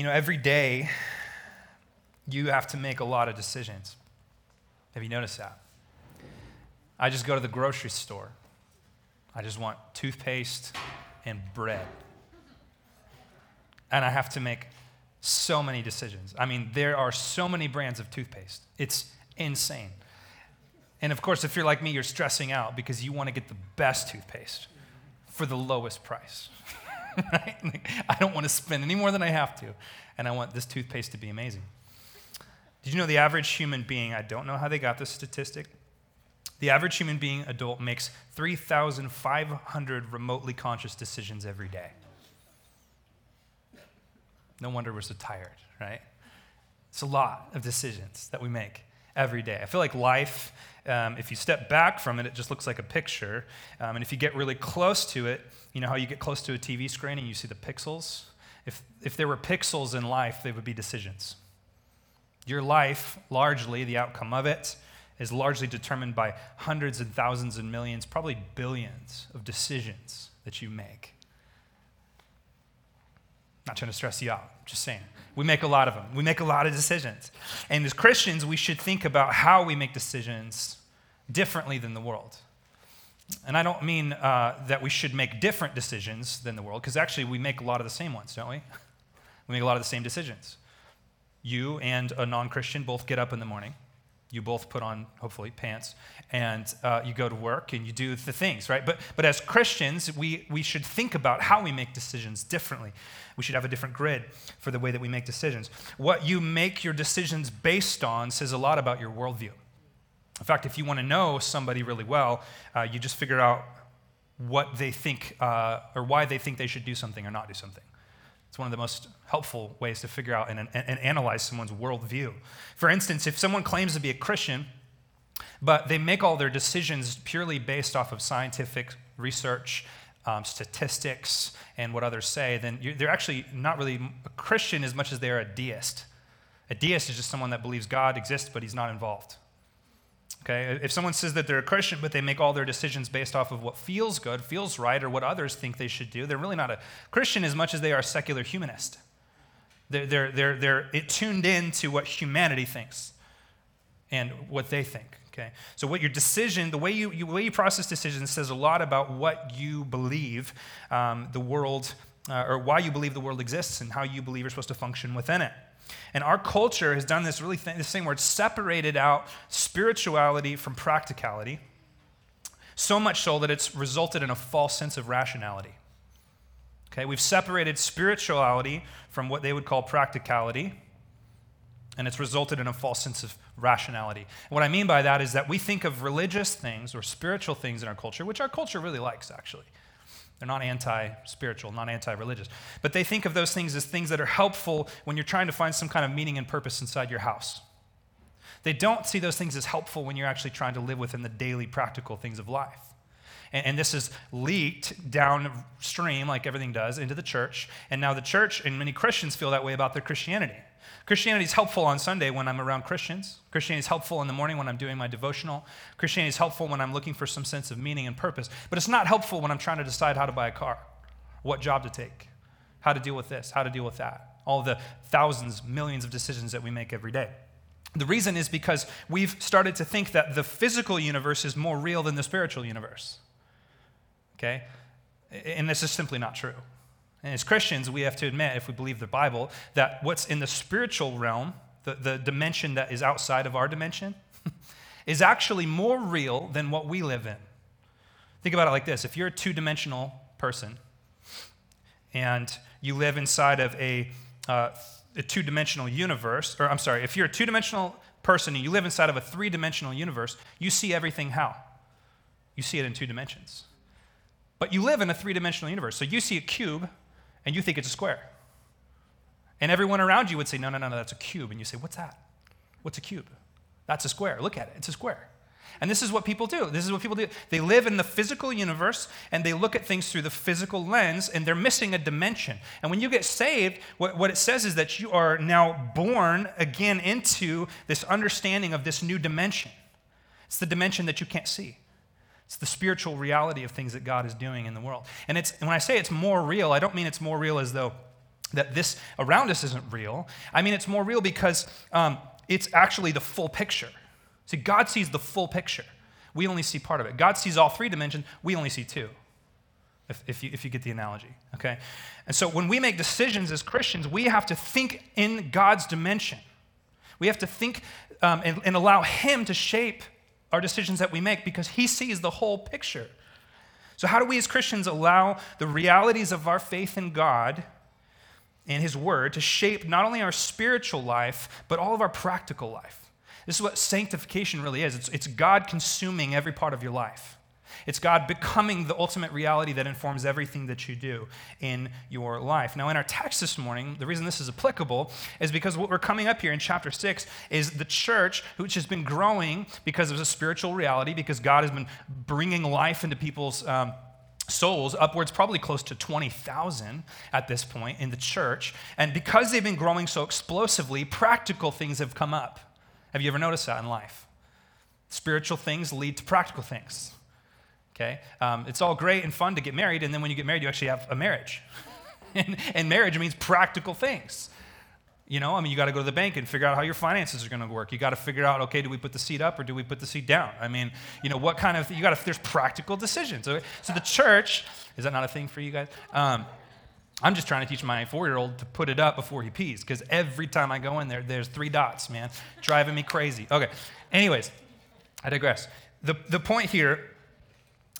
You know, every day you have to make a lot of decisions. Have you noticed that? I just go to the grocery store. I just want toothpaste and bread. And I have to make so many decisions. I mean, there are so many brands of toothpaste. It's insane. And of course, if you're like me, you're stressing out because you want to get the best toothpaste for the lowest price. right? I don't want to spend any more than I have to, and I want this toothpaste to be amazing. Did you know the average human being, I don't know how they got this statistic, the average human being adult makes 3,500 remotely conscious decisions every day. No wonder we're so tired, right? It's a lot of decisions that we make every day. I feel like life, um, if you step back from it, it just looks like a picture. Um, and if you get really close to it, you know how you get close to a TV screen and you see the pixels? If, if there were pixels in life, they would be decisions. Your life, largely, the outcome of it, is largely determined by hundreds and thousands and millions, probably billions of decisions that you make. Not trying to stress you out, just saying. We make a lot of them. We make a lot of decisions. And as Christians, we should think about how we make decisions differently than the world. And I don't mean uh, that we should make different decisions than the world, because actually we make a lot of the same ones, don't we? We make a lot of the same decisions. You and a non Christian both get up in the morning. You both put on, hopefully, pants, and uh, you go to work and you do the things, right? But, but as Christians, we, we should think about how we make decisions differently. We should have a different grid for the way that we make decisions. What you make your decisions based on says a lot about your worldview. In fact, if you want to know somebody really well, uh, you just figure out what they think uh, or why they think they should do something or not do something. It's one of the most helpful ways to figure out and, and, and analyze someone's worldview. For instance, if someone claims to be a Christian, but they make all their decisions purely based off of scientific research, um, statistics, and what others say, then they're actually not really a Christian as much as they're a deist. A deist is just someone that believes God exists, but he's not involved. Okay? If someone says that they're a Christian, but they make all their decisions based off of what feels good, feels right, or what others think they should do, they're really not a Christian as much as they are a secular humanist. They're, they're, they're, they're tuned in to what humanity thinks and what they think. Okay? So, what your decision, the way you, you, way you process decisions, says a lot about what you believe um, the world, uh, or why you believe the world exists and how you believe you're supposed to function within it. And our culture has done this really thing, this thing where it's separated out spirituality from practicality, so much so that it's resulted in a false sense of rationality. Okay, we've separated spirituality from what they would call practicality, and it's resulted in a false sense of rationality. And what I mean by that is that we think of religious things or spiritual things in our culture, which our culture really likes, actually. They're not anti spiritual, not anti religious. But they think of those things as things that are helpful when you're trying to find some kind of meaning and purpose inside your house. They don't see those things as helpful when you're actually trying to live within the daily practical things of life. And, and this is leaked downstream, like everything does, into the church. And now the church and many Christians feel that way about their Christianity. Christianity is helpful on Sunday when I'm around Christians. Christianity is helpful in the morning when I'm doing my devotional. Christianity is helpful when I'm looking for some sense of meaning and purpose. But it's not helpful when I'm trying to decide how to buy a car, what job to take, how to deal with this, how to deal with that. All the thousands, millions of decisions that we make every day. The reason is because we've started to think that the physical universe is more real than the spiritual universe. Okay? And this is simply not true. And as Christians, we have to admit, if we believe the Bible, that what's in the spiritual realm, the, the dimension that is outside of our dimension, is actually more real than what we live in. Think about it like this if you're a two dimensional person and you live inside of a, uh, a two dimensional universe, or I'm sorry, if you're a two dimensional person and you live inside of a three dimensional universe, you see everything how? You see it in two dimensions. But you live in a three dimensional universe. So you see a cube and you think it's a square. And everyone around you would say, no, no, no, no, that's a cube. And you say, what's that? What's a cube? That's a square. Look at it. It's a square. And this is what people do. This is what people do. They live in the physical universe and they look at things through the physical lens and they're missing a dimension. And when you get saved, what, what it says is that you are now born again into this understanding of this new dimension. It's the dimension that you can't see. It's the spiritual reality of things that God is doing in the world. And it's when I say it's more real, I don't mean it's more real as though that this around us isn't real. I mean, it's more real because um, it's actually the full picture. See, God sees the full picture. We only see part of it. God sees all three dimensions, we only see two, if, if, you, if you get the analogy, okay? And so when we make decisions as Christians, we have to think in God's dimension. We have to think um, and, and allow Him to shape our decisions that we make because He sees the whole picture. So, how do we as Christians allow the realities of our faith in God and His Word to shape not only our spiritual life, but all of our practical life? This is what sanctification really is it's, it's God consuming every part of your life. It's God becoming the ultimate reality that informs everything that you do in your life. Now, in our text this morning, the reason this is applicable is because what we're coming up here in chapter 6 is the church, which has been growing because of a spiritual reality, because God has been bringing life into people's. Um, souls, upwards probably close to 20,000 at this point in the church. And because they've been growing so explosively, practical things have come up. Have you ever noticed that in life? Spiritual things lead to practical things okay? Um, it's all great and fun to get married, and then when you get married, you actually have a marriage. and, and marriage means practical things. You know, I mean, you got to go to the bank and figure out how your finances are going to work. You got to figure out, okay, do we put the seat up or do we put the seat down? I mean, you know, what kind of, you got to, there's practical decisions. Okay? So the church, is that not a thing for you guys? Um, I'm just trying to teach my four year old to put it up before he pees because every time I go in there, there's three dots, man, driving me crazy. Okay, anyways, I digress. The, the point here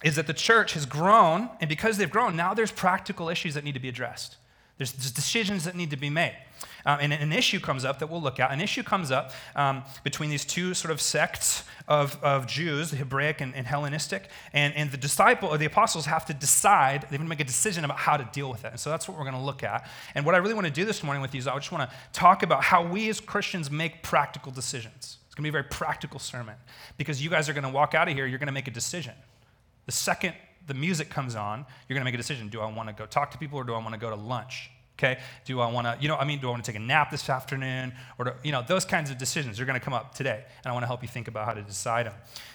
is that the church has grown, and because they've grown, now there's practical issues that need to be addressed. There's, decisions that need to be made. Um, and an issue comes up that we'll look at. An issue comes up um, between these two sort of sects of, of Jews, the Hebraic and, and, Hellenistic, and, and the disciple or the apostles have to decide, they have to make a decision about how to deal with it. And so that's what we're going to look at. And what I really want to do this morning with you is I just want to talk about how we as Christians make practical decisions. It's going to be a very practical sermon because you guys are going to walk out of here, you're going to make a decision. The second the music comes on, you're going to make a decision. Do I want to go talk to people or do I want to go to lunch? Okay? Do I want to, you know, I mean, do I want to take a nap this afternoon? Or, do, you know, those kinds of decisions are going to come up today. And I want to help you think about how to decide them.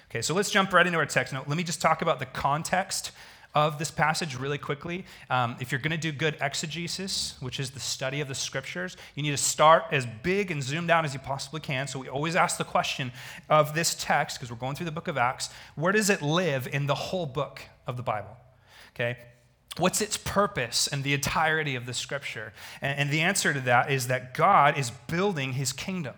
Okay, so let's jump right into our text. Now, let me just talk about the context of this passage really quickly. Um, if you're going to do good exegesis, which is the study of the scriptures, you need to start as big and zoomed out as you possibly can. So we always ask the question of this text, because we're going through the book of Acts, where does it live in the whole book of the Bible? Okay? What's its purpose and the entirety of the scripture? And, and the answer to that is that God is building his kingdom.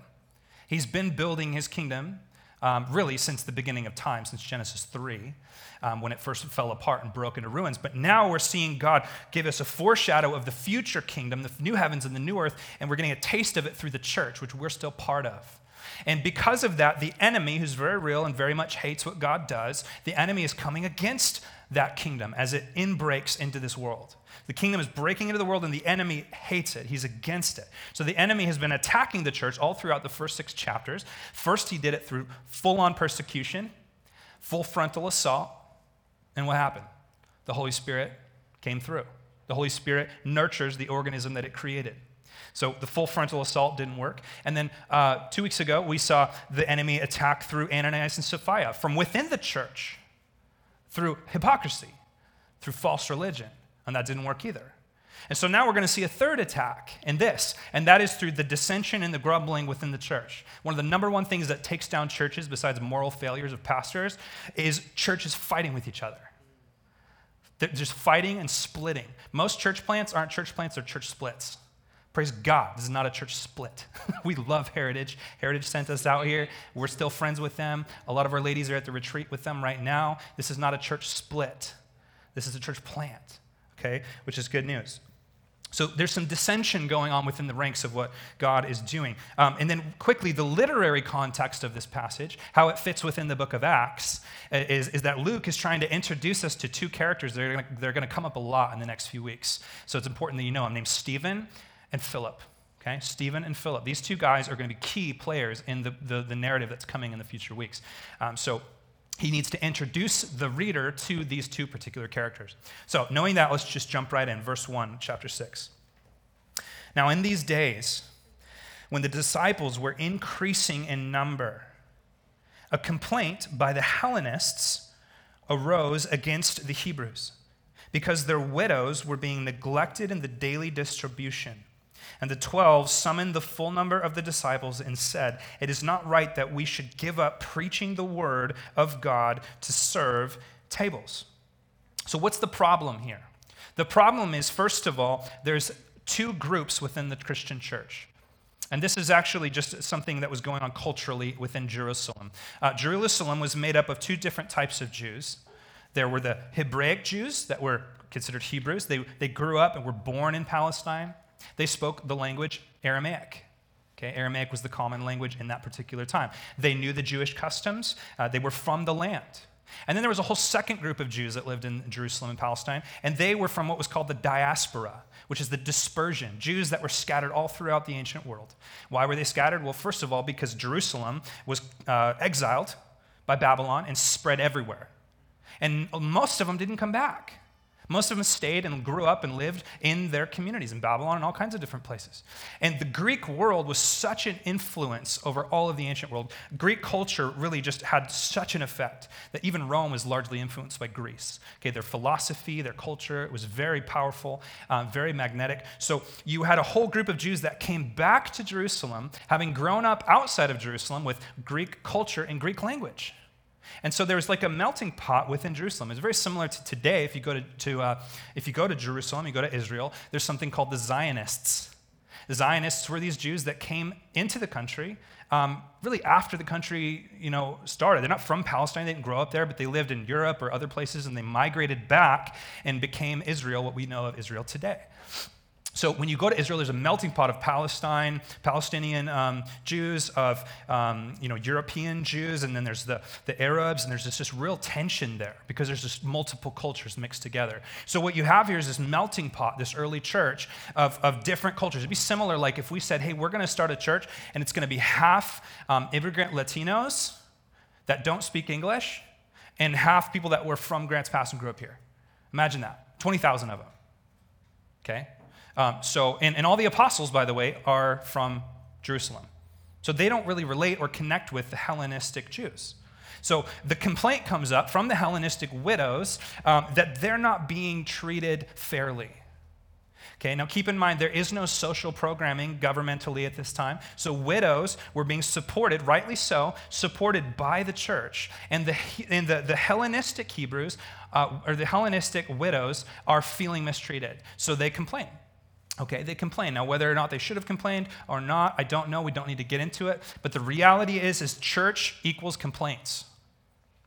He's been building his kingdom um, really since the beginning of time, since Genesis 3 um, when it first fell apart and broke into ruins. But now we're seeing God give us a foreshadow of the future kingdom, the new heavens and the new earth, and we're getting a taste of it through the church, which we're still part of. And because of that, the enemy, who's very real and very much hates what God does, the enemy is coming against that kingdom as it inbreaks into this world. The kingdom is breaking into the world, and the enemy hates it. He's against it. So the enemy has been attacking the church all throughout the first six chapters. First, he did it through full on persecution, full frontal assault. And what happened? The Holy Spirit came through. The Holy Spirit nurtures the organism that it created. So the full frontal assault didn't work. And then uh, two weeks ago, we saw the enemy attack through Ananias and Sapphira from within the church, through hypocrisy, through false religion. And that didn't work either. And so now we're going to see a third attack in this, and that is through the dissension and the grumbling within the church. One of the number one things that takes down churches, besides moral failures of pastors, is churches fighting with each other. They're just fighting and splitting. Most church plants aren't church plants, they're church splits. Praise God, this is not a church split. we love Heritage. Heritage sent us out here. We're still friends with them. A lot of our ladies are at the retreat with them right now. This is not a church split, this is a church plant, okay, which is good news. So there's some dissension going on within the ranks of what God is doing. Um, and then quickly, the literary context of this passage, how it fits within the book of Acts, uh, is, is that Luke is trying to introduce us to two characters that are going to come up a lot in the next few weeks. So it's important that you know them, named Stephen and Philip. Okay, Stephen and Philip. These two guys are going to be key players in the, the, the narrative that's coming in the future weeks. Um, so he needs to introduce the reader to these two particular characters. So, knowing that, let's just jump right in. Verse 1, chapter 6. Now, in these days, when the disciples were increasing in number, a complaint by the Hellenists arose against the Hebrews because their widows were being neglected in the daily distribution. And the twelve summoned the full number of the disciples and said, It is not right that we should give up preaching the word of God to serve tables. So, what's the problem here? The problem is, first of all, there's two groups within the Christian church. And this is actually just something that was going on culturally within Jerusalem. Uh, Jerusalem was made up of two different types of Jews. There were the Hebraic Jews that were considered Hebrews. They, they grew up and were born in Palestine. They spoke the language Aramaic. Okay, Aramaic was the common language in that particular time. They knew the Jewish customs, uh, they were from the land. And then there was a whole second group of Jews that lived in Jerusalem and Palestine, and they were from what was called the diaspora, which is the dispersion, Jews that were scattered all throughout the ancient world. Why were they scattered? Well, first of all, because Jerusalem was uh, exiled by Babylon and spread everywhere. And most of them didn't come back. Most of them stayed and grew up and lived in their communities in Babylon and all kinds of different places. And the Greek world was such an influence over all of the ancient world. Greek culture really just had such an effect that even Rome was largely influenced by Greece. Okay, their philosophy, their culture, it was very powerful, um, very magnetic. So you had a whole group of Jews that came back to Jerusalem, having grown up outside of Jerusalem with Greek culture and Greek language. And so there's like a melting pot within Jerusalem. It's very similar to today. If you go to, to uh, if you go to Jerusalem, you go to Israel, there's something called the Zionists. The Zionists were these Jews that came into the country um, really after the country you know, started. They're not from Palestine, they didn't grow up there, but they lived in Europe or other places and they migrated back and became Israel, what we know of Israel today. So when you go to Israel, there's a melting pot of Palestine, Palestinian um, Jews, of um, you know European Jews, and then there's the, the Arabs, and there's this, this real tension there because there's just multiple cultures mixed together. So what you have here is this melting pot, this early church of, of different cultures. It'd be similar like if we said, hey, we're going to start a church, and it's going to be half um, immigrant Latinos that don't speak English, and half people that were from Grants Pass and grew up here. Imagine that, 20,000 of them. Okay? Um, so, and, and all the apostles, by the way, are from Jerusalem. So they don't really relate or connect with the Hellenistic Jews. So the complaint comes up from the Hellenistic widows um, that they're not being treated fairly. Okay, now keep in mind there is no social programming governmentally at this time. So widows were being supported, rightly so, supported by the church. And the, and the, the Hellenistic Hebrews, uh, or the Hellenistic widows, are feeling mistreated. So they complain. Okay, they complain. Now, whether or not they should have complained or not, I don't know. We don't need to get into it. But the reality is, is church equals complaints.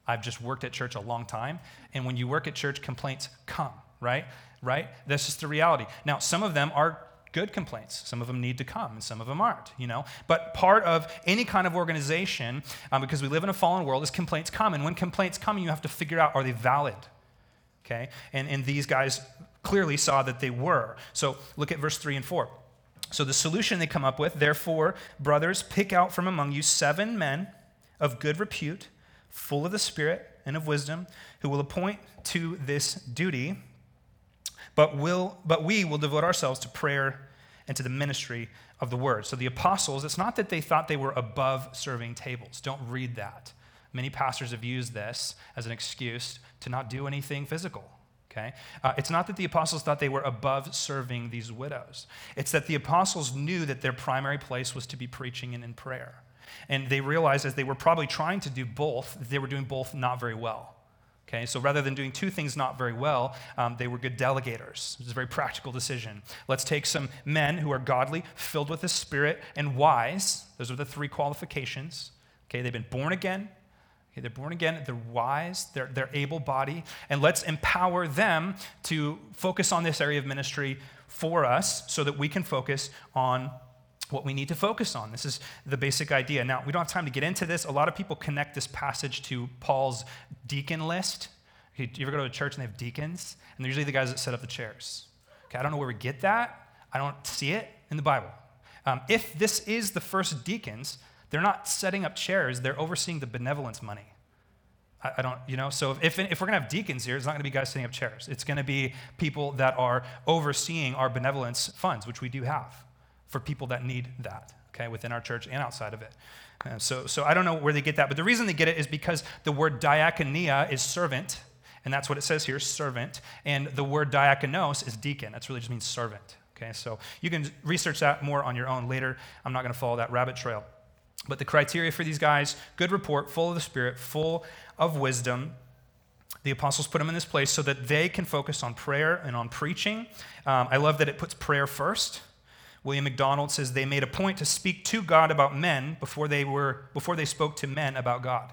I've just worked at church a long time, and when you work at church, complaints come, right? Right? That's just the reality. Now, some of them are good complaints. Some of them need to come, and some of them aren't, you know? But part of any kind of organization, um, because we live in a fallen world, is complaints come. And when complaints come, you have to figure out are they valid? Okay? And, and these guys clearly saw that they were. So look at verse 3 and 4. So the solution they come up with, therefore, brothers, pick out from among you seven men of good repute, full of the Spirit and of wisdom, who will appoint to this duty, but, will, but we will devote ourselves to prayer and to the ministry of the word. So the apostles, it's not that they thought they were above serving tables. Don't read that. Many pastors have used this as an excuse to not do anything physical Okay? Uh, it's not that the apostles thought they were above serving these widows. It's that the apostles knew that their primary place was to be preaching and in prayer. And they realized as they were probably trying to do both, they were doing both not very well. Okay, so rather than doing two things not very well, um, they were good delegators. It was a very practical decision. Let's take some men who are godly, filled with the Spirit, and wise. Those are the three qualifications. Okay, they've been born again, Okay, they're born again, they're wise, they're, they're able bodied, and let's empower them to focus on this area of ministry for us so that we can focus on what we need to focus on. This is the basic idea. Now, we don't have time to get into this. A lot of people connect this passage to Paul's deacon list. You ever go to a church and they have deacons? And they're usually the guys that set up the chairs. Okay, I don't know where we get that. I don't see it in the Bible. Um, if this is the first deacons, they're not setting up chairs, they're overseeing the benevolence money. I, I don't, you know, so if, if we're going to have deacons here, it's not going to be guys setting up chairs. It's going to be people that are overseeing our benevolence funds, which we do have for people that need that, okay, within our church and outside of it. So, so I don't know where they get that, but the reason they get it is because the word diakonia is servant, And that's what it says here servant. And the word diakonos is deacon. That's really just means servant. Okay, so you can research that more on your own later. I'm not going to follow that rabbit trail. But the criteria for these guys good report, full of the Spirit, full of wisdom. The apostles put them in this place so that they can focus on prayer and on preaching. Um, I love that it puts prayer first. William MacDonald says they made a point to speak to God about men before they, were, before they spoke to men about God.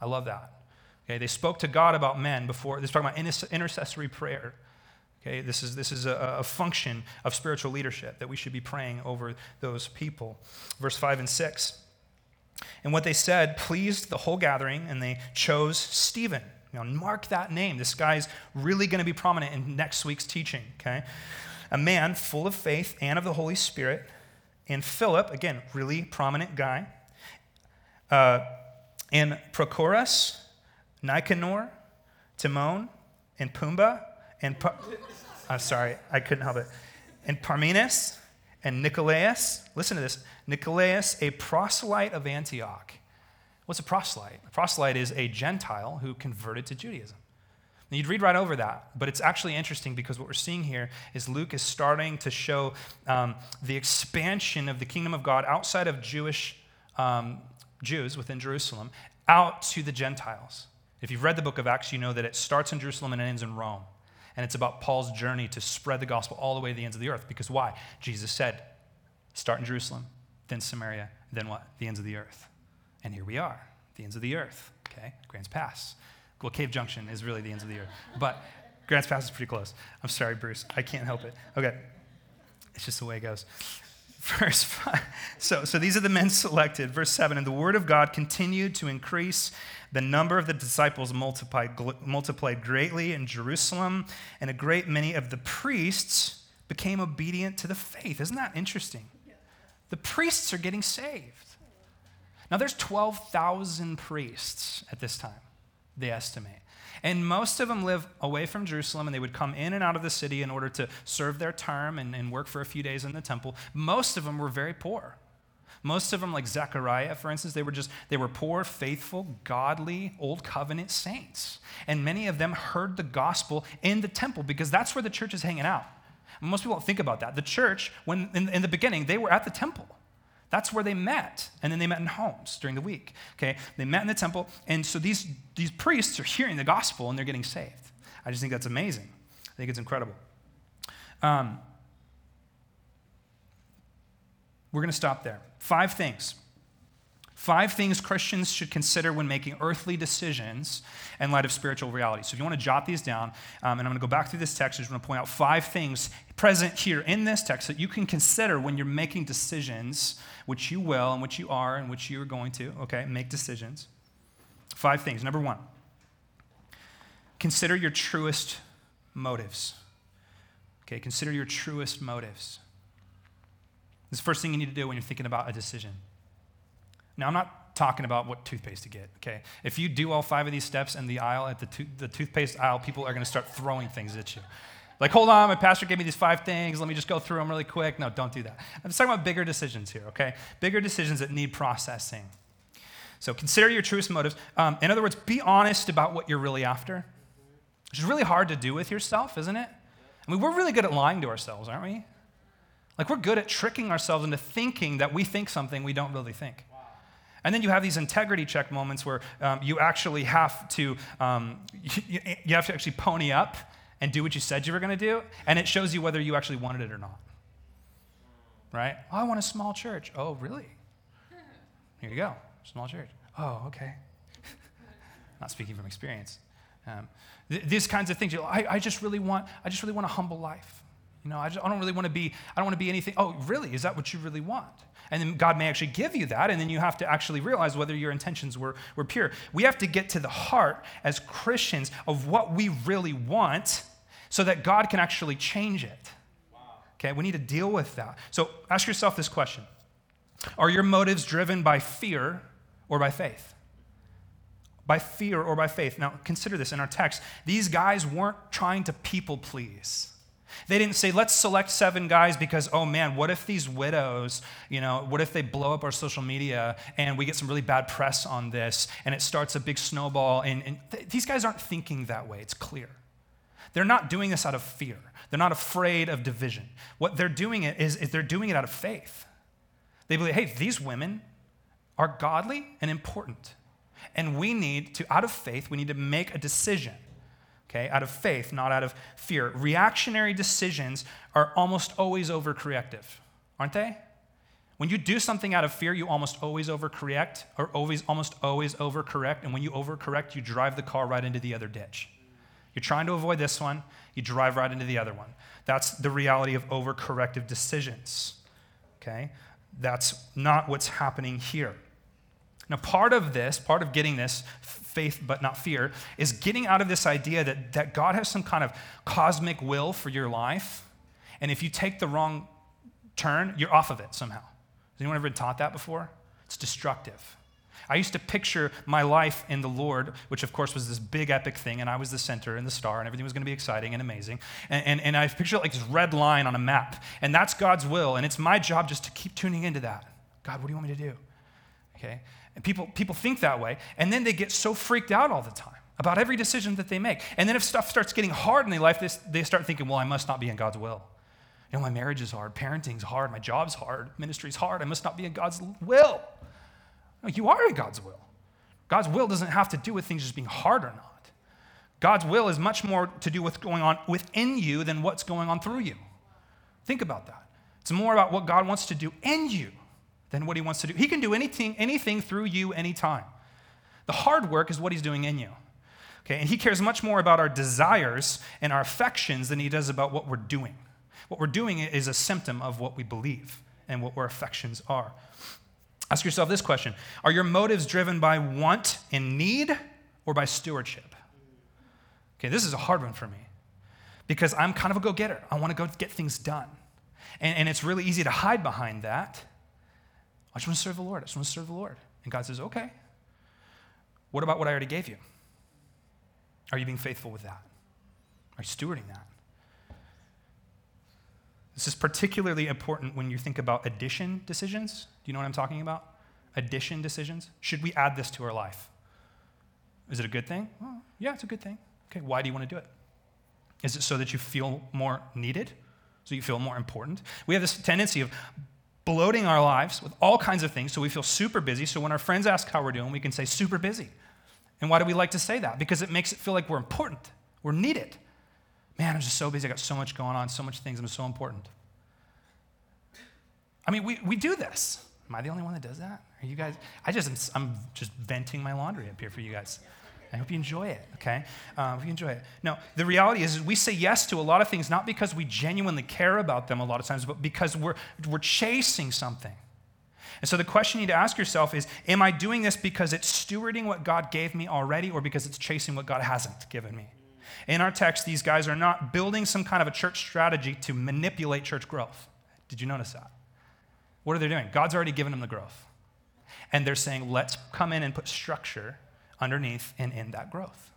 I love that. Okay, they spoke to God about men before. They're talking about intercessory prayer. Okay, this is, this is a, a, function of spiritual leadership that we should be praying over those people. Verse 5 and 6. And what they said pleased the whole gathering, and they chose Stephen. You know, mark that name. This guy's really going to be prominent in next week's teaching, okay? A man full of faith and of the Holy Spirit. And Philip, again, really prominent guy. Uh, and Prochorus, Nicanor, Timon, and Pumbaa, and pa- I'm sorry, I couldn't help it. And Parmenas and Nicolaus, listen to this Nicolaus, a proselyte of Antioch. What's a proselyte? A proselyte is a Gentile who converted to Judaism. And you'd read right over that, but it's actually interesting because what we're seeing here is Luke is starting to show um, the expansion of the kingdom of God outside of Jewish um, Jews within Jerusalem out to the Gentiles. If you've read the book of Acts, you know that it starts in Jerusalem and ends in Rome. And it's about Paul's journey to spread the gospel all the way to the ends of the earth. Because why? Jesus said, start in Jerusalem, then Samaria, then what? The ends of the earth. And here we are, the ends of the earth. Okay? Grants Pass. Well, Cave Junction is really the ends of the earth. But Grants Pass is pretty close. I'm sorry, Bruce. I can't help it. Okay. It's just the way it goes. Verse 5. So, so these are the men selected. Verse 7 And the word of God continued to increase. The number of the disciples multiplied, multiplied greatly in Jerusalem, and a great many of the priests became obedient to the faith. Isn't that interesting? The priests are getting saved. Now, there's 12,000 priests at this time, they estimate. And most of them live away from Jerusalem, and they would come in and out of the city in order to serve their term and, and work for a few days in the temple. Most of them were very poor. Most of them, like Zechariah, for instance, they were just, they were poor, faithful, godly, old covenant saints. And many of them heard the gospel in the temple because that's where the church is hanging out. Most people don't think about that. The church, when in, in the beginning, they were at the temple. That's where they met. And then they met in homes during the week. Okay? They met in the temple. And so these, these priests are hearing the gospel and they're getting saved. I just think that's amazing. I think it's incredible. Um, we're going to stop there. Five things. Five things Christians should consider when making earthly decisions in light of spiritual reality. So, if you want to jot these down, um, and I'm going to go back through this text, I just want to point out five things present here in this text that you can consider when you're making decisions which you will and which you are and which you're going to, okay, make decisions. Five things. Number one, consider your truest motives. Okay, consider your truest motives. This is the first thing you need to do when you're thinking about a decision. Now, I'm not talking about what toothpaste to get, okay? If you do all five of these steps in the aisle, at the, to- the toothpaste aisle, people are gonna start throwing things at you. Like, hold on, my pastor gave me these five things. Let me just go through them really quick. No, don't do that. I'm just talking about bigger decisions here, okay? Bigger decisions that need processing. So consider your truest motives. Um, in other words, be honest about what you're really after, which is really hard to do with yourself, isn't it? I mean, we're really good at lying to ourselves, aren't we? Like, we're good at tricking ourselves into thinking that we think something we don't really think. And then you have these integrity check moments where um, you actually have to um, you, you, have to actually pony up and do what you said you were going to do, and it shows you whether you actually wanted it or not. Right? Oh, I want a small church. Oh, really? Here you go, small church. Oh, okay. not speaking from experience. Um, th- these kinds of things. I, I just really want. I just really want a humble life. You know, I, just, I don't really want to be. I don't want to be anything. Oh, really? Is that what you really want? And then God may actually give you that, and then you have to actually realize whether your intentions were, were pure. We have to get to the heart as Christians of what we really want so that God can actually change it. Okay, we need to deal with that. So ask yourself this question Are your motives driven by fear or by faith? By fear or by faith. Now, consider this in our text. These guys weren't trying to people please. They didn't say, let's select seven guys because, oh man, what if these widows, you know, what if they blow up our social media and we get some really bad press on this and it starts a big snowball? And, and th- these guys aren't thinking that way, it's clear. They're not doing this out of fear, they're not afraid of division. What they're doing it is, is they're doing it out of faith. They believe, hey, these women are godly and important. And we need to, out of faith, we need to make a decision okay, out of faith, not out of fear. Reactionary decisions are almost always overcorrective, aren't they? When you do something out of fear, you almost always overcorrect, or always, almost always overcorrect. And when you overcorrect, you drive the car right into the other ditch. You're trying to avoid this one, you drive right into the other one. That's the reality of overcorrective decisions. Okay? That's not what's happening here. Now, part of this, part of getting this, faith but not fear, is getting out of this idea that, that God has some kind of cosmic will for your life. And if you take the wrong turn, you're off of it somehow. Has anyone ever been taught that before? It's destructive. I used to picture my life in the Lord, which of course was this big epic thing, and I was the center and the star, and everything was going to be exciting and amazing. And, and, and I pictured like this red line on a map, and that's God's will, and it's my job just to keep tuning into that. God, what do you want me to do? Okay? And people, people think that way, and then they get so freaked out all the time about every decision that they make. And then if stuff starts getting hard in their life, they, they start thinking, well, I must not be in God's will. You know, my marriage is hard, parenting's hard, my job's hard, ministry's hard, I must not be in God's will. No, you are in God's will. God's will doesn't have to do with things just being hard or not. God's will is much more to do with going on within you than what's going on through you. Think about that. It's more about what God wants to do in you than what he wants to do. He can do anything, anything through you anytime. The hard work is what he's doing in you. Okay, and he cares much more about our desires and our affections than he does about what we're doing. What we're doing is a symptom of what we believe and what our affections are. Ask yourself this question Are your motives driven by want and need or by stewardship? Okay, this is a hard one for me because I'm kind of a go getter. I want to go get things done. And, and it's really easy to hide behind that I just want to serve the Lord. I just want to serve the Lord. And God says, okay. What about what I already gave you? Are you being faithful with that? Are you stewarding that? This is particularly important when you think about addition decisions. Do you know what I'm talking about? Addition decisions. Should we add this to our life? Is it a good thing? Well, yeah, it's a good thing. Okay, why do you want to do it? Is it so that you feel more needed? So you feel more important? We have this tendency of bloating our lives with all kinds of things so we feel super busy. So when our friends ask how we're doing, we can say super busy. And why do we like to say that? Because it makes it feel like we're important, we're needed. Man, I'm just so busy. I got so much going on, so much things. I'm so important. I mean, we, we do this. Am I the only one that does that? Are you guys? I just, I'm just venting my laundry up here for you guys. I hope you enjoy it, okay? Uh, hope you enjoy it. Now, the reality is, is we say yes to a lot of things not because we genuinely care about them a lot of times, but because we're, we're chasing something. And so the question you need to ask yourself is Am I doing this because it's stewarding what God gave me already or because it's chasing what God hasn't given me? In our text, these guys are not building some kind of a church strategy to manipulate church growth. Did you notice that? What are they doing? God's already given them the growth. And they're saying, let's come in and put structure underneath and in that growth.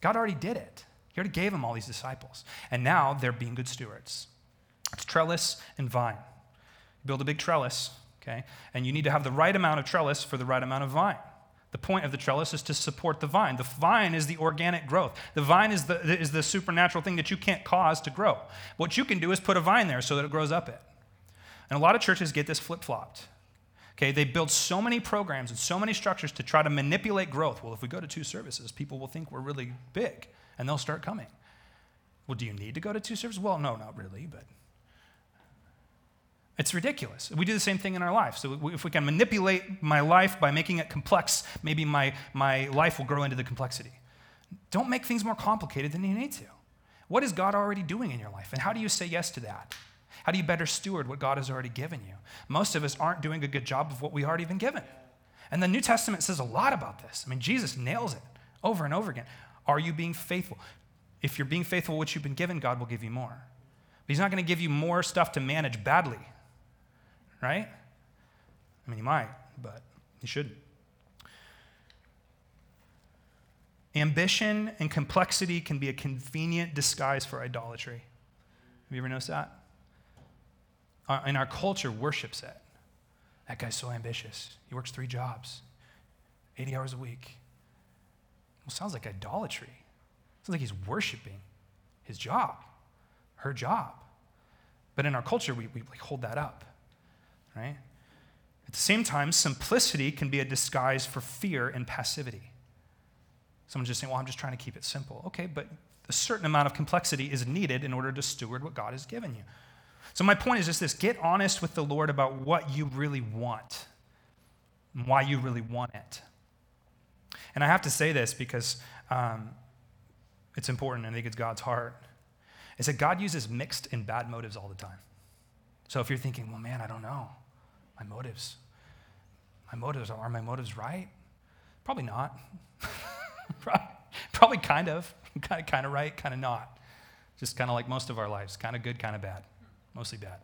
God already did it. He already gave them all these disciples. And now they're being good stewards. It's trellis and vine. You build a big trellis, okay? And you need to have the right amount of trellis for the right amount of vine. The point of the trellis is to support the vine. The vine is the organic growth. The vine is the, is the supernatural thing that you can't cause to grow. What you can do is put a vine there so that it grows up it. And a lot of churches get this flip flopped. Okay, they build so many programs and so many structures to try to manipulate growth. Well, if we go to two services, people will think we're really big and they'll start coming. Well, do you need to go to two services? Well, no, not really, but it's ridiculous. We do the same thing in our life. So if we can manipulate my life by making it complex, maybe my, my life will grow into the complexity. Don't make things more complicated than you need to. What is God already doing in your life? And how do you say yes to that? How do you better steward what God has already given you? Most of us aren't doing a good job of what we already been given. And the New Testament says a lot about this. I mean, Jesus nails it over and over again. Are you being faithful? If you're being faithful what you've been given, God will give you more. But He's not going to give you more stuff to manage badly, right? I mean, He might, but He shouldn't. Ambition and complexity can be a convenient disguise for idolatry. Have you ever noticed that? And our culture worships it. That guy's so ambitious. He works three jobs, 80 hours a week. Well, sounds like idolatry. Sounds like he's worshiping his job, her job. But in our culture, we, we like hold that up, right? At the same time, simplicity can be a disguise for fear and passivity. Someone's just saying, well, I'm just trying to keep it simple. Okay, but a certain amount of complexity is needed in order to steward what God has given you. So, my point is just this get honest with the Lord about what you really want and why you really want it. And I have to say this because um, it's important, and I think it's God's heart, is that God uses mixed and bad motives all the time. So if you're thinking, well, man, I don't know, my motives, my motives, are my motives right? Probably not. Probably kind of, kind of, kind of right, kind of not. Just kind of like most of our lives, kind of good, kind of bad, mostly bad.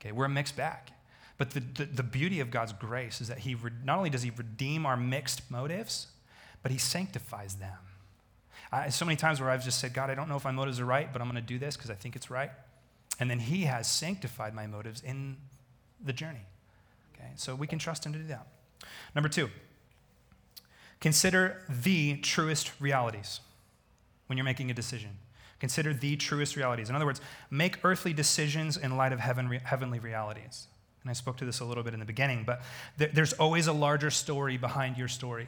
Okay, we're a mixed bag. But the, the, the, beauty of God's grace is that He re- not only does He redeem our mixed motives, but He sanctifies them. I, so many times where I've just said, God, I don't know if my motives are right, but I'm going to do this because I think it's right. And then He has sanctified my motives in the journey. Okay, so we can trust Him to do that. Number two, consider the truest realities when you're making a decision. Consider the truest realities. In other words, make earthly decisions in light of heaven, heavenly realities. And I spoke to this a little bit in the beginning, but there's always a larger story behind your story.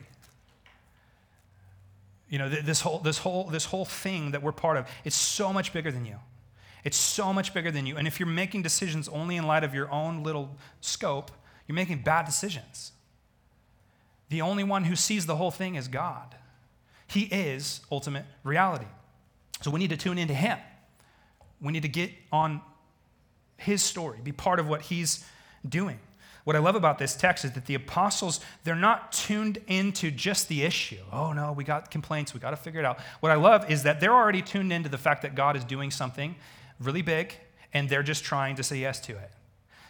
You know, this whole, this, whole, this whole thing that we're part of, it's so much bigger than you. It's so much bigger than you. And if you're making decisions only in light of your own little scope, you're making bad decisions. The only one who sees the whole thing is God. He is ultimate reality. So we need to tune into Him. We need to get on His story, be part of what He's doing. What I love about this text is that the apostles, they're not tuned into just the issue. Oh no, we got complaints, we got to figure it out. What I love is that they're already tuned into the fact that God is doing something really big, and they're just trying to say yes to it.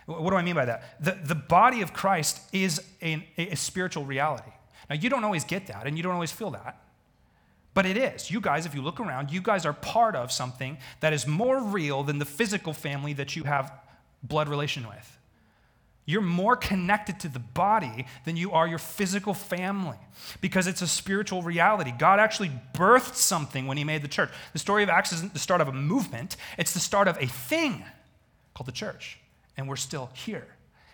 What do I mean by that? The, the body of Christ is a, a spiritual reality. Now, you don't always get that, and you don't always feel that. But it is. You guys, if you look around, you guys are part of something that is more real than the physical family that you have blood relation with. You're more connected to the body than you are your physical family because it's a spiritual reality. God actually birthed something when He made the church. The story of Acts isn't the start of a movement, it's the start of a thing called the church. And we're still here.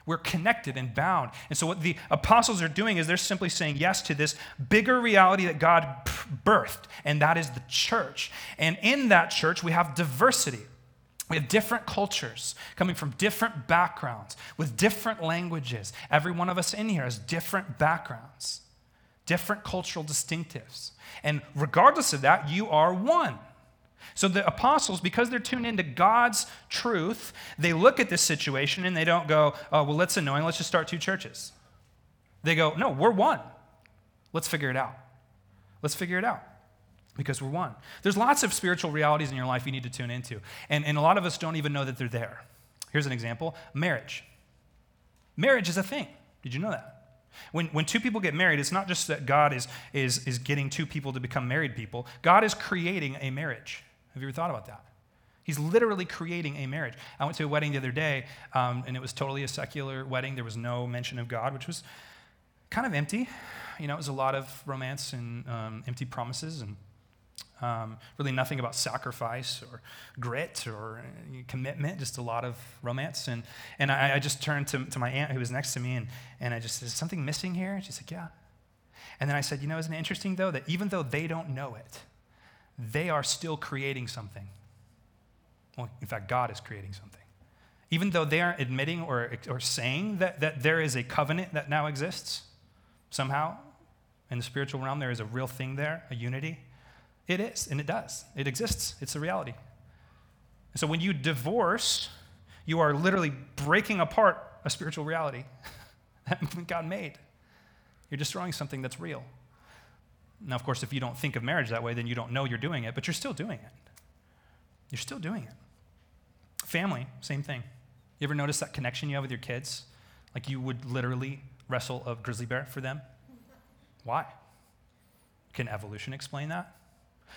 We're connected and bound. And so, what the apostles are doing is they're simply saying yes to this bigger reality that God birthed, and that is the church. And in that church, we have diversity. We have different cultures coming from different backgrounds with different languages. Every one of us in here has different backgrounds, different cultural distinctives. And regardless of that, you are one. So the apostles, because they're tuned into God's truth, they look at this situation and they don't go, oh, well, that's annoying. Let's just start two churches. They go, no, we're one. Let's figure it out. Let's figure it out because we're one. There's lots of spiritual realities in your life you need to tune into, and, and a lot of us don't even know that they're there. Here's an example marriage. Marriage is a thing. Did you know that? When, when two people get married, it's not just that God is, is, is getting two people to become married people, God is creating a marriage. Have you ever thought about that? He's literally creating a marriage. I went to a wedding the other day, um, and it was totally a secular wedding. There was no mention of God, which was kind of empty. You know, it was a lot of romance and um, empty promises and um, really nothing about sacrifice or grit or uh, commitment, just a lot of romance. And, and I, I, just turned to, to my aunt who was next to me and, and I just said, Is something missing here? And she's like, Yeah. And then I said, You know, isn't it interesting though that even though they don't know it, they are still creating something? Well, in fact, God is creating something. Even though they aren't admitting or, or saying that, that there is a covenant that now exists, somehow in the spiritual realm, there is a real thing there, a unity it is, and it does. It exists. It's a reality. So when you divorce, you are literally breaking apart a spiritual reality that God made. You're destroying something that's real. Now, of course, if you don't think of marriage that way, then you don't know you're doing it, but you're still doing it. You're still doing it. Family, same thing. You ever notice that connection you have with your kids? Like you would literally wrestle a grizzly bear for them? Why? Can evolution explain that?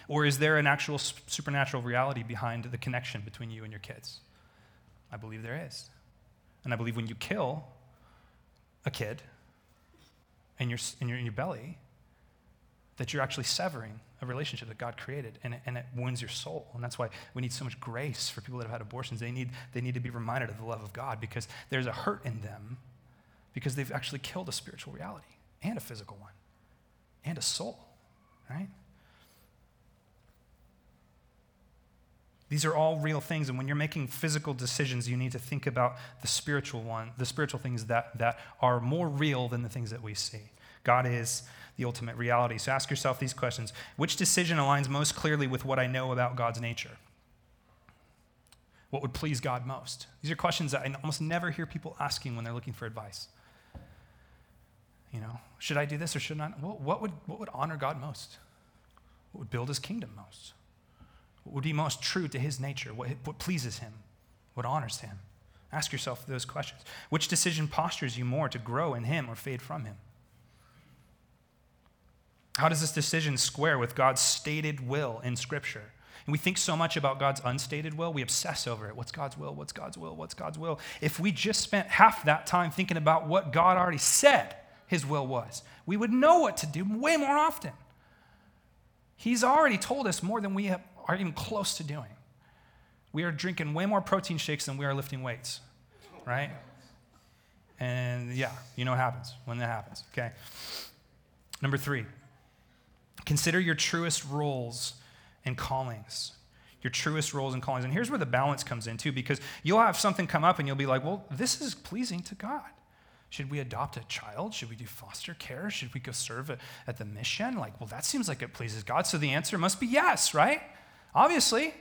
Or is there an actual supernatural reality behind the connection between you and your kids? I believe there is. And I believe when you kill a kid in your, in your, in your belly, that you're actually severing a relationship that God created, and it, and it wounds your soul. And that's why we need so much grace for people that have had abortions. They need, they need to be reminded of the love of God because there's a hurt in them because they've actually killed a spiritual reality and a physical one and a soul, right? These are all real things, and when you're making physical decisions, you need to think about the spiritual one, the spiritual things that, that are more real than the things that we see. God is the ultimate reality. So ask yourself these questions Which decision aligns most clearly with what I know about God's nature? What would please God most? These are questions that I almost never hear people asking when they're looking for advice. You know, should I do this or should I not? what, would, what would honor God most? What would build his kingdom most? What would be most true to his nature? What, what pleases him? What honors him? Ask yourself those questions. Which decision postures you more to grow in him or fade from him? How does this decision square with God's stated will in Scripture? And we think so much about God's unstated will, we obsess over it. What's God's will? What's God's will? What's God's will? If we just spent half that time thinking about what God already said his will was, we would know what to do way more often. He's already told us more than we have, are even close to doing. We are drinking way more protein shakes than we are lifting weights, right? And yeah, you know what happens when that happens, okay? Number three, Consider your truest roles and callings. Your truest roles and callings. And here's where the balance comes in, too, because you'll have something come up and you'll be like, well, this is pleasing to God. Should we adopt a child? Should we do foster care? Should we go serve at the mission? Like, well, that seems like it pleases God. So the answer must be yes, right? Obviously.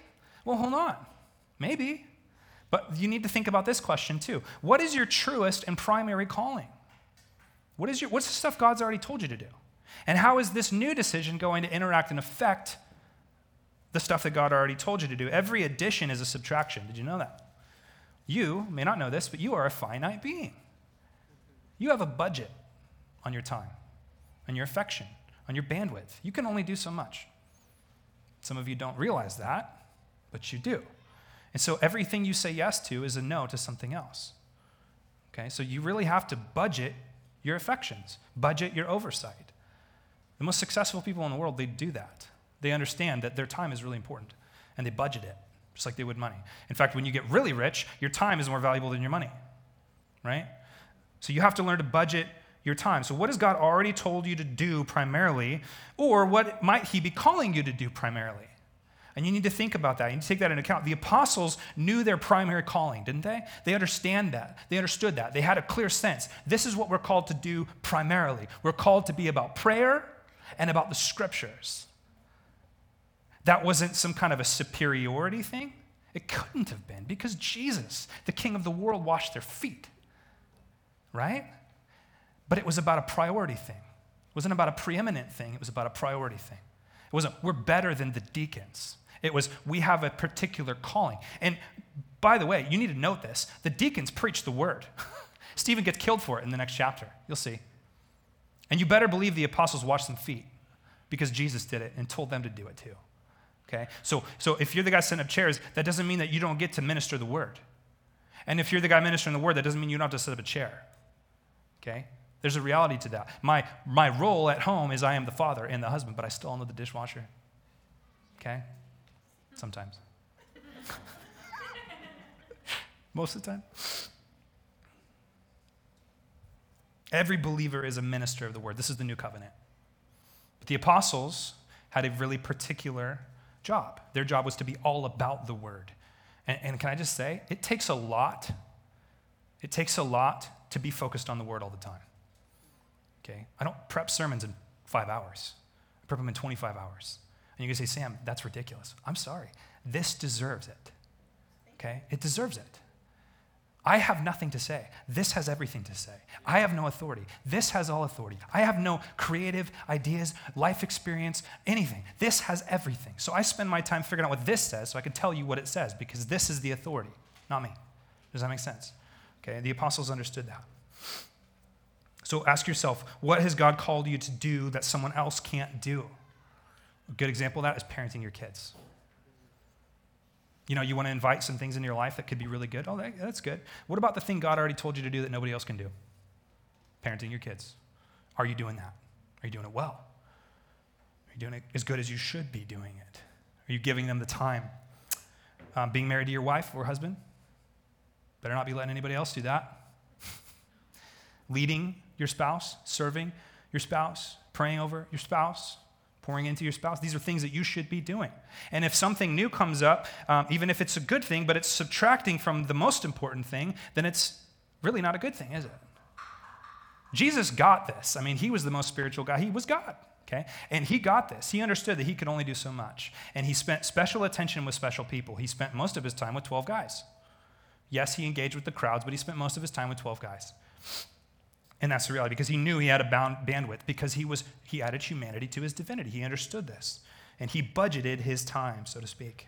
Well, hold on. Maybe. But you need to think about this question too. What is your truest and primary calling? What is your, what's the stuff God's already told you to do? And how is this new decision going to interact and affect the stuff that God already told you to do? Every addition is a subtraction. Did you know that? You may not know this, but you are a finite being. You have a budget on your time, on your affection, on your bandwidth. You can only do so much. Some of you don't realize that, but you do. And so everything you say yes to is a no to something else. Okay, so you really have to budget your affections, budget your oversight. The most successful people in the world, they do that. They understand that their time is really important and they budget it, just like they would money. In fact, when you get really rich, your time is more valuable than your money, right? So you have to learn to budget your time. So, what has God already told you to do primarily, or what might He be calling you to do primarily? And you need to think about that. You need to take that into account. The apostles knew their primary calling, didn't they? They understand that. They understood that. They had a clear sense. This is what we're called to do primarily. We're called to be about prayer and about the scriptures. That wasn't some kind of a superiority thing. It couldn't have been because Jesus, the king of the world, washed their feet, right? But it was about a priority thing. It wasn't about a preeminent thing, it was about a priority thing. It wasn't, we're better than the deacons. It was, we have a particular calling. And by the way, you need to note this the deacons preach the word. Stephen gets killed for it in the next chapter. You'll see. And you better believe the apostles washed some feet because Jesus did it and told them to do it too. Okay? So, so if you're the guy setting up chairs, that doesn't mean that you don't get to minister the word. And if you're the guy ministering the word, that doesn't mean you don't have to set up a chair. Okay? There's a reality to that. My, my role at home is I am the father and the husband, but I still am the dishwasher. Okay? Sometimes. Most of the time. Every believer is a minister of the word. This is the new covenant. But the apostles had a really particular job. Their job was to be all about the word. And, and, can I just say, it takes a lot. It takes a lot to be focused on the word all the time. Okay? I don't prep sermons in five hours, I prep them in 25 hours. And you can say, Sam, that's ridiculous. I'm sorry. This deserves it. Okay? It deserves it. I have nothing to say. This has everything to say. I have no authority. This has all authority. I have no creative ideas, life experience, anything. This has everything. So I spend my time figuring out what this says so I can tell you what it says because this is the authority, not me. Does that make sense? Okay, the apostles understood that. So ask yourself, what has God called you to do that someone else can't do? A good example of that is parenting your kids. You know, you want to invite some things into your life that could be really good. Oh, that, that's good. What about the thing God already told you to do that nobody else can do? Parenting your kids. Are you doing that? Are you doing it well? Are you doing it as good as you should be doing it? Are you giving them the time? Um, being married to your wife or husband? Better not be letting anybody else do that. Leading your spouse, serving your spouse, praying over your spouse, pouring into your spouse. These are things that you should be doing. And if something new comes up, um, even if it's a good thing, but it's subtracting from the most important thing, then it's really not a good thing, is it? Jesus got this. I mean, he was the most spiritual guy. He was God, okay? And he got this. He understood that he could only do so much. And he spent special attention with special people. He spent most of his time with 12 guys. Yes, he engaged with the crowds, but he spent most of his time with 12 guys. And that's the reality because he knew he had a bound bandwidth because he was he added humanity to his divinity. He understood this. And he budgeted his time, so to speak.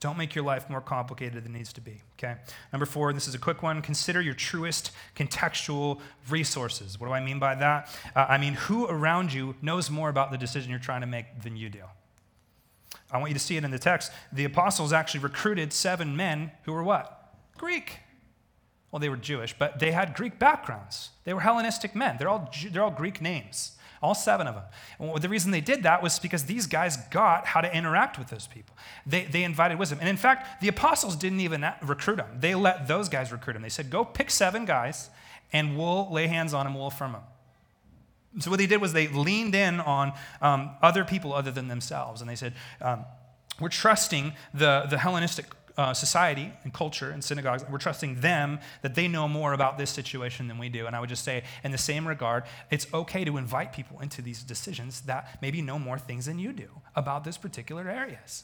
Don't make your life more complicated than it needs to be, okay? Number four, this is a quick one. Consider your truest contextual resources. What do I mean by that? Uh, I mean, who around you knows more about the decision you're trying to make than you do? I want you to see it in the text. The apostles actually recruited seven men who were what? Greek. Well, they were Jewish, but they had Greek backgrounds. They were Hellenistic men. They're all, they're all Greek names, all seven of them. And the reason they did that was because these guys got how to interact with those people. They, they invited wisdom. And in fact, the apostles didn't even recruit them, they let those guys recruit them. They said, Go pick seven guys, and we'll lay hands on them, we'll affirm them. So, what they did was they leaned in on um, other people other than themselves. And they said, um, We're trusting the, the Hellenistic uh, society and culture and synagogues, we're trusting them that they know more about this situation than we do. And I would just say, in the same regard, it's okay to invite people into these decisions that maybe know more things than you do about this particular areas.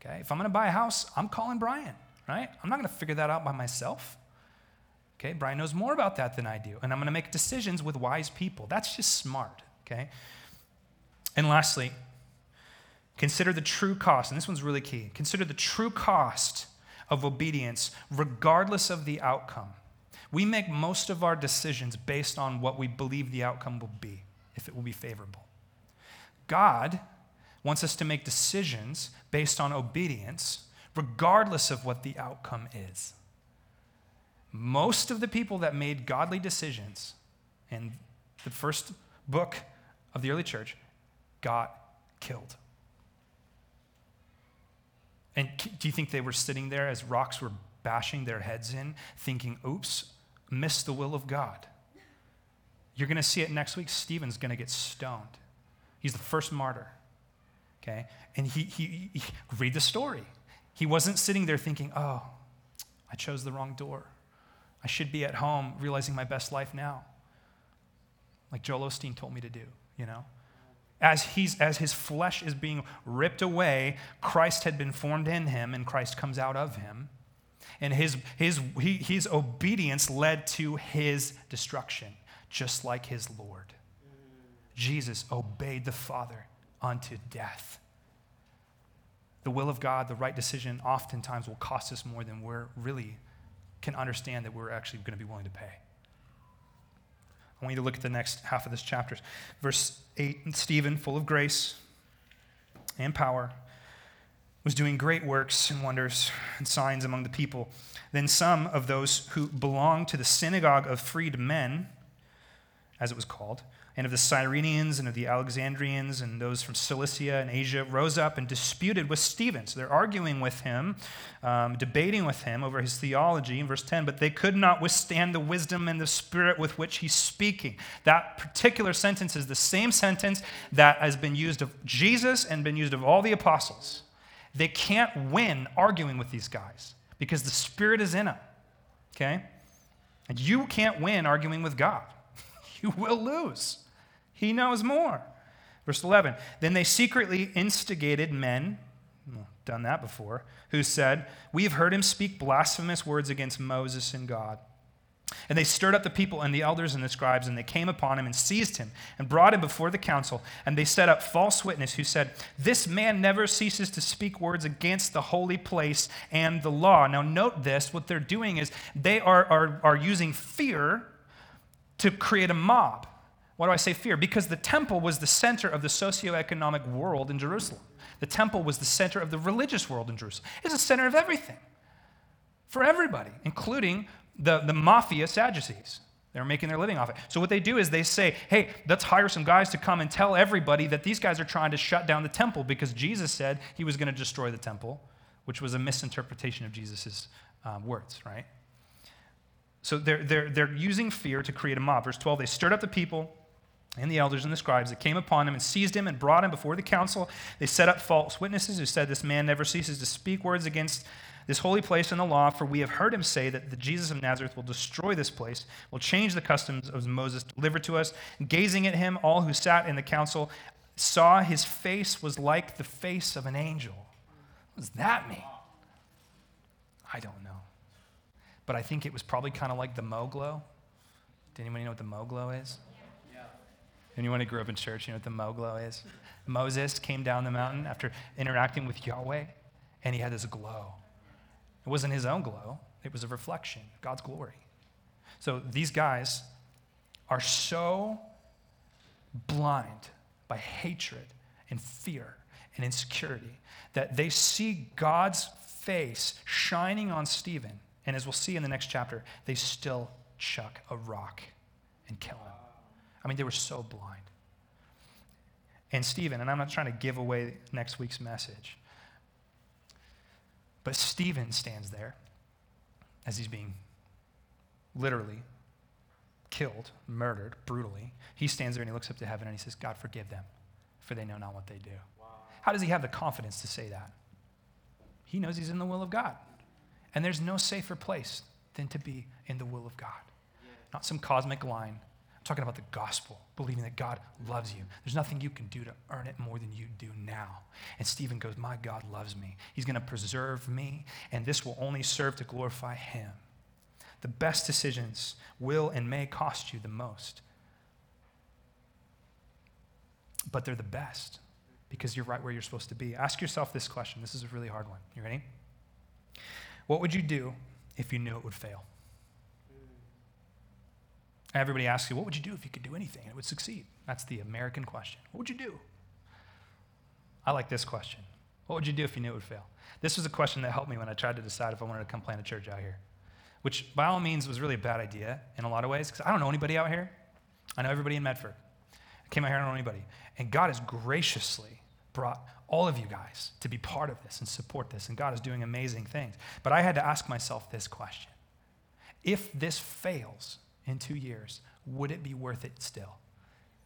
Okay? If I'm going to buy a house, I'm calling Brian, right? I'm not going to figure that out by myself. Okay? Brian knows more about that than I do. And I'm going to make decisions with wise people. That's just smart. Okay? And lastly, Consider the true cost, and this one's really key. Consider the true cost of obedience, regardless of the outcome. We make most of our decisions based on what we believe the outcome will be, if it will be favorable. God wants us to make decisions based on obedience, regardless of what the outcome is. Most of the people that made godly decisions in the first book of the early church got killed. And do you think they were sitting there as rocks were bashing their heads in, thinking, oops, missed the will of God? You're going to see it next week. Stephen's going to get stoned. He's the first martyr. Okay? And he, he, he, read the story. He wasn't sitting there thinking, oh, I chose the wrong door. I should be at home realizing my best life now. Like Joel Osteen told me to do, you know? As, he's, as his flesh is being ripped away, Christ had been formed in him, and Christ comes out of him. And his, his, he, his obedience led to his destruction, just like his Lord. Jesus obeyed the Father unto death. The will of God, the right decision, oftentimes will cost us more than we're really can understand that we're actually going to be willing to pay. I want you to look at the next half of this chapter. Verse 8 Stephen, full of grace and power, was doing great works and wonders and signs among the people. Then some of those who belonged to the synagogue of freed men, as it was called, and of the Cyrenians and of the Alexandrians and those from Cilicia and Asia rose up and disputed with Stephen. So they're arguing with him, um, debating with him over his theology in verse 10, but they could not withstand the wisdom and the spirit with which he's speaking. That particular sentence is the same sentence that has been used of Jesus and been used of all the apostles. They can't win arguing with these guys because the spirit is in them. Okay? And you can't win arguing with God. You will lose. He knows more. Verse 11 Then they secretly instigated men, done that before, who said, We have heard him speak blasphemous words against Moses and God. And they stirred up the people and the elders and the scribes, and they came upon him and seized him and brought him before the council. And they set up false witness who said, This man never ceases to speak words against the holy place and the law. Now, note this what they're doing is they are, are, are using fear to create a mob. Why do I say fear? Because the temple was the center of the socioeconomic world in Jerusalem. The temple was the center of the religious world in Jerusalem. It's the center of everything for everybody, including the, the mafia Sadducees. They're making their living off it. So what they do is they say, hey, let's hire some guys to come and tell everybody that these guys are trying to shut down the temple because Jesus said he was going to destroy the temple, which was a misinterpretation of Jesus' um, words, right? So they're, they're, they're using fear to create a mob. Verse 12, they stirred up the people and the elders and the scribes that came upon him and seized him and brought him before the council. They set up false witnesses who said, This man never ceases to speak words against this holy place and the law, for we have heard him say that the Jesus of Nazareth will destroy this place, will change the customs of Moses delivered to us. Gazing at him, all who sat in the council saw his face was like the face of an angel. What does that mean? I don't know. But I think it was probably kind of like the Moglo. Did anybody know what the Moglo is? Anyone who grew up in church, you know what the Moglo is? Moses came down the mountain after interacting with Yahweh, and he had this glow. It wasn't his own glow, it was a reflection of God's glory. So these guys are so blind by hatred and fear and insecurity that they see God's face shining on Stephen. And as we'll see in the next chapter, they still chuck a rock and kill him. I mean, they were so blind. And Stephen, and I'm not trying to give away next week's message, but Stephen stands there as he's being literally killed, murdered brutally. He stands there and he looks up to heaven and he says, God, forgive them, for they know not what they do. Wow. How does he have the confidence to say that? He knows he's in the will of God. And there's no safer place than to be in the will of God. Not some cosmic line, talking about the gospel, believing that God loves you. There's nothing you can do to earn it more than you do now. And Stephen goes, My God loves me. He's going to preserve me, and this will only serve to glorify him. The best decisions will and may cost you the most, but they're the best because you're right where you're supposed to be. Ask yourself this question. This is a really hard one. You ready? What would you do if you knew it would fail? Everybody asks you, what would you do if you could do anything and it would succeed? That's the American question. What would you do? I like this question. What would you do if you knew it would fail? This was a question that helped me when I tried to decide if I wanted to come plant a church out here, which by all means was really a bad idea in a lot of ways because I don't know anybody out here. I know everybody in Medford. I came out here, I don't know anybody. And God has graciously brought all of you guys to be part of this and support this, and God is doing amazing things. But I had to ask myself this question If this fails, in two years, would it be worth it still?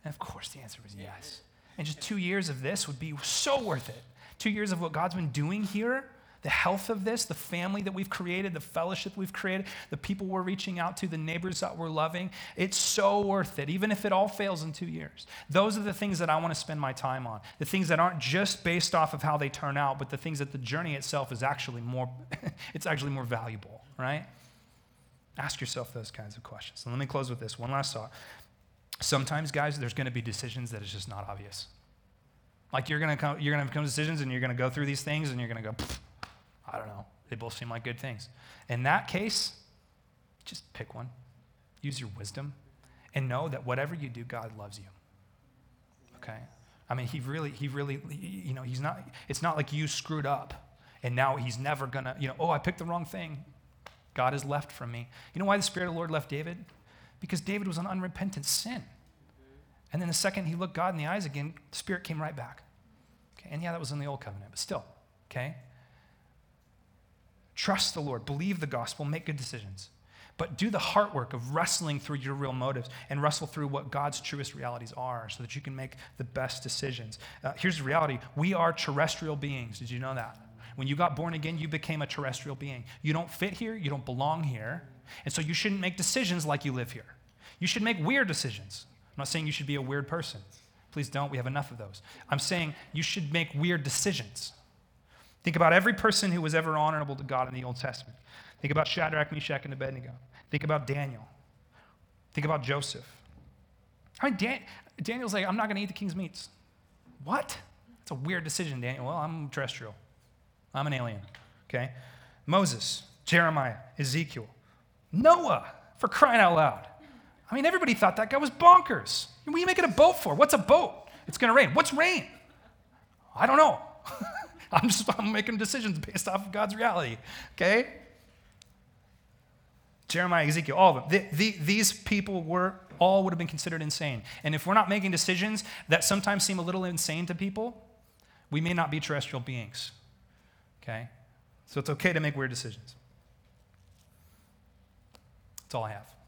And of course, the answer was yes. And just two years of this would be so worth it. Two years of what God's been doing here, the health of this, the family that we've created, the fellowship we've created, the people we're reaching out to, the neighbors that we're loving, it's so worth it, even if it all fails in two years. Those are the things that I want to spend my time on. The things that aren't just based off of how they turn out, but the things that the journey itself is actually more, it's actually more valuable, right? Ask yourself those kinds of questions. And let me close with this one last thought. Sometimes, guys, there's going to be decisions that is just not obvious. Like you're going to come, you're going to come decisions, and you're going to go through these things, and you're going to go, I don't know. They both seem like good things. In that case, just pick one. Use your wisdom, and know that whatever you do, God loves you. Okay. I mean, he really, he really, you know, he's not. It's not like you screwed up, and now he's never gonna, you know, oh, I picked the wrong thing. God has left from me. You know why the Spirit of the Lord left David? Because David was an unrepentant sin. And then the second he looked God in the eyes again, the Spirit came right back. Okay? And yeah, that was in the old covenant, but still, okay? Trust the Lord, believe the gospel, make good decisions. But do the heart work of wrestling through your real motives and wrestle through what God's truest realities are so that you can make the best decisions. Uh, here's the reality we are terrestrial beings. Did you know that? When you got born again, you became a terrestrial being. You don't fit here, you don't belong here. And so you shouldn't make decisions like you live here. You should make weird decisions. I'm not saying you should be a weird person. Please don't. We have enough of those. I'm saying you should make weird decisions. Think about every person who was ever honorable to God in the Old Testament. Think about Shadrach, Meshach, and Abednego. Think about Daniel. Think about Joseph. I mean, Dan- Daniel's like, I'm not going to eat the king's meats. What? It's a weird decision, Daniel. Well, I'm terrestrial. I'm an alien, okay? Moses, Jeremiah, Ezekiel, Noah, for crying out loud. I mean, everybody thought that guy was bonkers. What are you making a boat for? What's a boat? It's going to rain. What's rain? I don't know. I'm just I'm making decisions based off of God's reality. Okay? Jeremiah, Ezekiel, all of them. The, the, these people were all would have been considered insane. And if we're not making decisions that sometimes seem a little insane to people, we may not be terrestrial beings. Okay? So it's okay to make weird decisions. That's all I have.